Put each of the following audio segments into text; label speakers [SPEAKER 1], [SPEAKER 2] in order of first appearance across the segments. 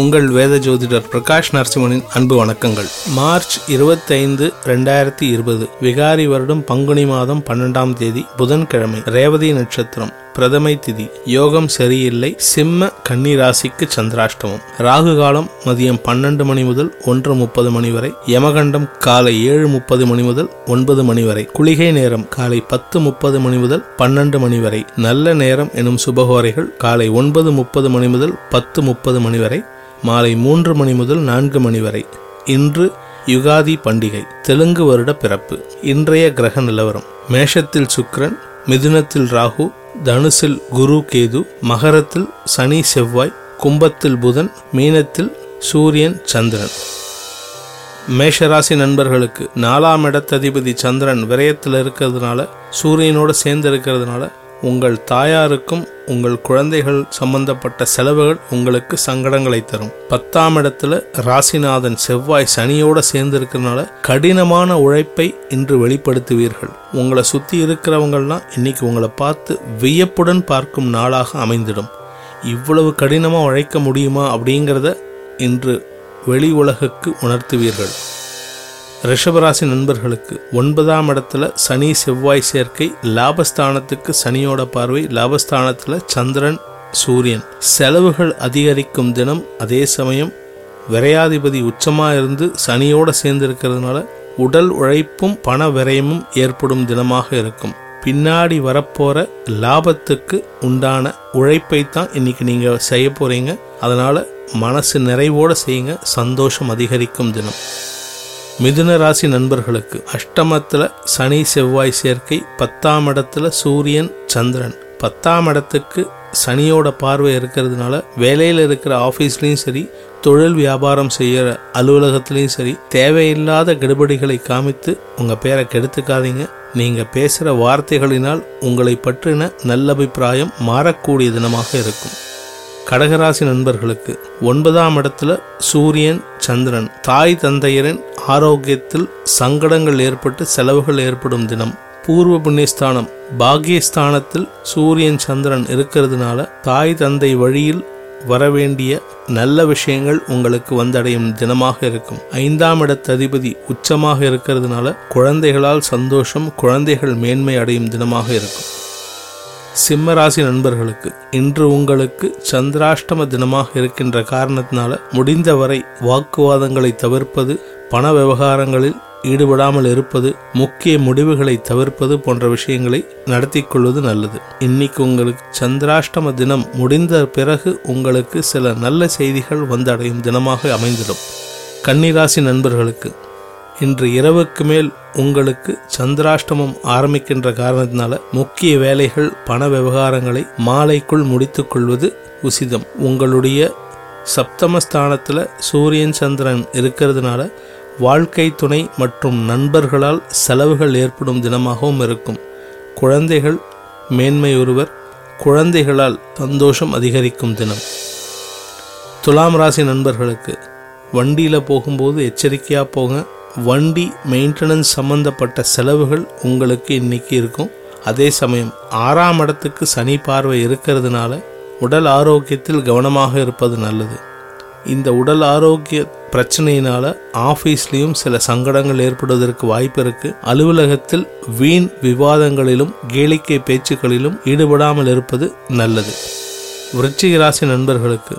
[SPEAKER 1] உங்கள் வேத ஜோதிடர் பிரகாஷ் நரசிம்மனின் அன்பு வணக்கங்கள். மார்ச் இருபத்தைந்து ரெண்டாயிரத்தி இருபது விகாரி வருடம் பங்குனி மாதம் பன்னெண்டாம் தேதி புதன்கிழமை ரேவதி நட்சத்திரம் பிரதமை திதி. யோகம் சரியில்லை சிம்ம கன்னி ராசிக்கு சந்திராஷ்டமம். ராகு காலம் மதியம் பன்னெண்டு மணி முதல் ஒன்று முப்பது மணி வரை. யமகண்டம் காலை ஏழு முப்பது மணி முதல் ஒன்பது மணி வரை. குளிகை நேரம் காலை பத்து முப்பது மணி முதல் பன்னெண்டு மணி வரை. நல்ல நேரம் எனும் சுபகோரைகள் காலை ஒன்பது முப்பது மணி முதல் பத்து முப்பது மணி வரை. மாலை மூன்று மணி முதல் நான்கு மணி வரை. இன்று யுகாதி பண்டிகை தெலுங்கு வருட பிறப்பு. இன்றைய கிரக நிலவரம் மேஷத்தில் சுக்ரன் மிதுனத்தில் ராகு தனுசில் குரு கேது மகரத்தில் சனி செவ்வாய் கும்பத்தில் புதன் மீனத்தில் சூரியன் சந்திரன். மேஷராசி நண்பர்களுக்கு நாலாம் இடத்ததிபதி சந்திரன் விரயத்தில் இருக்கிறதுனால சூரியனோட சேர்ந்து இருக்கிறதுனால உங்கள் தாயாருக்கும் உங்கள் குழந்தைகள் சம்பந்தப்பட்ட செலவுகள் உங்களுக்கு சங்கடங்களை தரும். பத்தாம் இடத்துல ராசிநாதன் செவ்வாய் சனியோட சேர்ந்திருக்கிறனால கடினமான உழைப்பை இன்று வெளிப்படுத்துவீர்கள். உங்களை சுத்தி இருக்கிறவங்கள்லாம் இன்னைக்கு உங்களை பார்த்து வியப்புடன் பார்க்கும் நாளாக அமைந்திடும். இவ்வளவு கடினமா உழைக்க முடியுமா அப்படிங்கிறத இன்று வெளி உலகுக்கு உணர்த்துவீர்கள். ரிஷபராசி நண்பர்களுக்கு ஒன்பதாம் இடத்துல சனி செவ்வாய் சேர்க்கை லாபஸ்தானத்துக்கு சனியோட பார்வை லாபஸ்தானத்துல சந்திரன் சூரியன். செலவுகள் அதிகரிக்கும் தினம் அதே சமயம் விரையாதிபதி உச்சமாக இருந்து சனியோட சேர்ந்து இருக்கிறதுனால உடல் உழைப்பும் பண விரயமும் ஏற்படும் தினமாக இருக்கும். பின்னாடி வரப்போற லாபத்துக்கு உண்டான உழைப்பை தான் இன்னைக்கு நீங்க செய்ய போறீங்க. அதனால மனசு நிறைவோட செய்யுங்க சந்தோஷம் அதிகரிக்கும் தினம். மிதுன ராசி நண்பர்களுக்கு அஷ்டமத்தில் சனி செவ்வாய் சேர்க்கை பத்தாம் இடத்துல சூரியன் சந்திரன். பத்தாம் இடத்துக்கு சனியோட பார்வை இருக்கிறதுனால வேலையில் இருக்கிற ஆஃபீஸ்லேயும் சரி தொழில் வியாபாரம் செய்கிற அலுவலகத்திலையும் சரி தேவையில்லாத கெடுபடிகளை காமித்து உங்கள் பேரை கெடுத்துக்காதீங்க. நீங்கள் பேசுகிற வார்த்தைகளினால் உங்களை பற்றின நல்லபிப்பிராயம் மாறக்கூடிய தினமாக இருக்கும். கடகராசி நண்பர்களுக்கு ஒன்பதாம் இடத்துல சூரியன் சந்திரன். தாய் தந்தையரின் ஆரோக்கியத்தில் சங்கடங்கள் ஏற்பட்டு செலவுகள் ஏற்படும் தினம். பூர்வ புண்ணியஸ்தானம் பாகியஸ்தானத்தில் சூரியன் சந்திரன் இருக்கிறதுனால தாய் தந்தை வழியில் வரவேண்டிய நல்ல விஷயங்கள் உங்களுக்கு வந்தடையும் தினமாக இருக்கும். ஐந்தாம் இடத்து அதிபதி உச்சமாக இருக்கிறதுனால குழந்தைகளால் சந்தோஷம் குழந்தைகள் மேன்மை அடையும் தினமாக இருக்கும். சிம்மராசி நண்பர்களுக்கு இன்று உங்களுக்கு சந்திராஷ்டம தினமாக இருக்கின்ற காரணத்தினால முடிந்தவரை வாக்குவாதங்களை தவிர்ப்பது பண விவகாரங்களில் ஈடுபடாமல் இருப்பது முக்கிய முடிவுகளை தவிர்ப்பது போன்ற விஷயங்களை நடத்தி கொள்வது நல்லது. இன்னைக்கு உங்களுக்கு சந்திராஷ்டம தினம் முடிந்த பிறகு உங்களுக்கு சில நல்ல செய்திகள் வந்தடையும் தினமாக அமைந்திடும். கன்னிராசி நண்பர்களுக்கு இன்று இரவுக்கு மேல் உங்களுக்கு சந்திராஷ்டமம் ஆரம்பிக்கின்ற காரணத்தினால முக்கிய வேலைகள் பண விவகாரங்களை மாலைக்குள் முடித்து கொள்வது உசிதம். உங்களுடைய சப்தமஸ்தானத்தில் சூரியன் சந்திரன் இருக்கிறதுனால வாழ்க்கை துணை மற்றும் நண்பர்களால் செலவுகள் ஏற்படும் தினமாகவும் இருக்கும். குழந்தைகள் மேன்மை ஒருவர் குழந்தைகளால் சந்தோஷம் அதிகரிக்கும் தினம். துலாம் ராசி நண்பர்களுக்கு வண்டியில் போகும்போது எச்சரிக்கையாக போங்க. வண்டி மெயின்டெனன்ஸ் சம்பந்தப்பட்ட செலவுகள் உங்களுக்கு இன்னைக்கு இருக்கும். அதே சமயம் ஆறாம் இடத்துக்கு சனி பார்வை இருக்கிறதுனால உடல் ஆரோக்கியத்தில் கவனமாக இருப்பது நல்லது. இந்த உடல் ஆரோக்கிய பிரச்சனையினால ஆஃபீஸ்லேயும் சில சங்கடங்கள் ஏற்படுவதற்கு வாய்ப்பு இருக்கு. அலுவலகத்தில் வீண் விவாதங்களிலும் கேளிக்கை பேச்சுக்களிலும் ஈடுபடாமல் இருப்பது நல்லது. விருச்சிக ராசி நண்பர்களுக்கு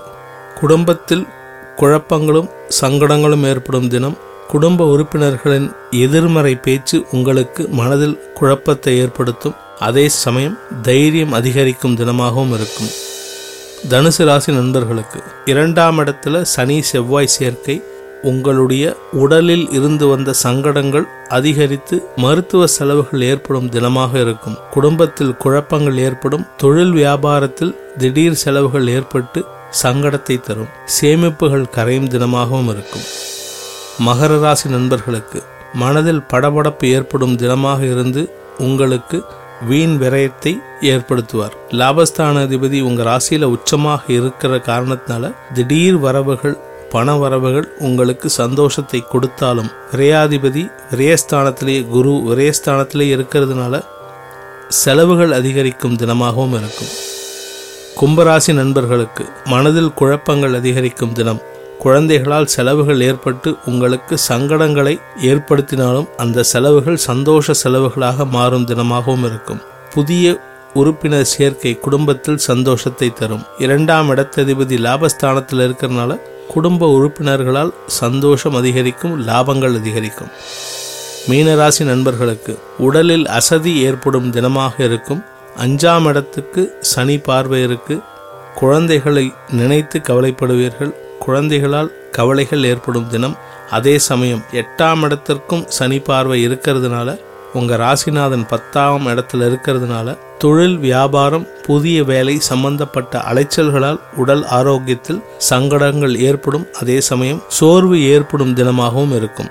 [SPEAKER 1] குடும்பத்தில் குழப்பங்களும் சங்கடங்களும் ஏற்படும் தினம் குடும்ப உறுப்பினர்களின் எதிர்மறை பேச்சு உங்களுக்கு மனதில் குழப்பத்தை ஏற்படுத்தும். அதே சமயம் தைரியம் அதிகரிக்கும் தினமாகவும் இருக்கும். தனுசு ராசி நண்பர்களுக்கு இரண்டாம் இடத்துல சனி செவ்வாய் சேர்க்கை. உங்களுடைய உடலில் இருந்து வந்த சங்கடங்கள் அதிகரித்து மருத்துவ செலவுகள் ஏற்படும் தினமாக இருக்கும். குடும்பத்தில் குழப்பங்கள் ஏற்படும். தொழில் வியாபாரத்தில் திடீர் செலவுகள் ஏற்பட்டு சங்கடத்தை தரும். சேமிப்புகள் கரையும் தினமாகவும் இருக்கும். மகர ராசி நண்பர்களுக்கு மனதில் படபடப்பு ஏற்படும் தினமாக இருந்து உங்களுக்கு வீண் விரயத்தை ஏற்படுத்துவார். லாபஸ்தானாதிபதி உங்கள் ராசியில் உச்சமாக இருக்கிற காரணத்தினால திடீர் வரவுகள் பண வரவுகள் உங்களுக்கு சந்தோஷத்தை கொடுத்தாலும் விரையாதிபதி விரயஸ்தானத்திலேயே குரு விரயஸ்தானத்திலே இருக்கிறதுனால செலவுகள் அதிகரிக்கும் தினமாகவும் இருக்கும். கும்பராசி நண்பர்களுக்கு மனதில் குழப்பங்கள் அதிகரிக்கும் தினம் குழந்தைகளால் செலவுகள் ஏற்பட்டு உங்களுக்கு சங்கடங்களை ஏற்படுத்தினாலும் அந்த செலவுகள் சந்தோஷ செலவுகளாக மாறும் தினமாகவும் இருக்கும். புதிய உறுப்பினர் சேர்க்கை குடும்பத்தில் சந்தோஷத்தை தரும். இரண்டாம் இடத்ததிபதி லாபஸ்தானத்தில் இருக்கிறனால குடும்ப உறுப்பினர்களால் சந்தோஷம் அதிகரிக்கும் லாபங்கள் அதிகரிக்கும். மீனராசி நண்பர்களுக்கு உடலில் அசதி ஏற்படும் தினமாக இருக்கும். அஞ்சாம் இடத்துக்கு சனி பார்வை இருக்கு குழந்தைகளை நினைத்து கவலைப்படுவீர்கள். குழந்தைகளால் கவலைகள் ஏற்படும் தினம். அதே சமயம் எட்டாம் இடத்திற்கும் சனி பார்வை இருக்கிறதுனால உங்க ராசிநாதன் பத்தாம் இடத்துல இருக்கிறதுனால தொழில் வியாபாரம் புதிய வேலை சம்பந்தப்பட்ட அலைச்சல்களால் உடல் ஆரோக்கியத்தில் சங்கடங்கள் ஏற்படும். அதே சமயம் சோர்வு ஏற்படும் தினமாகவும் இருக்கும்.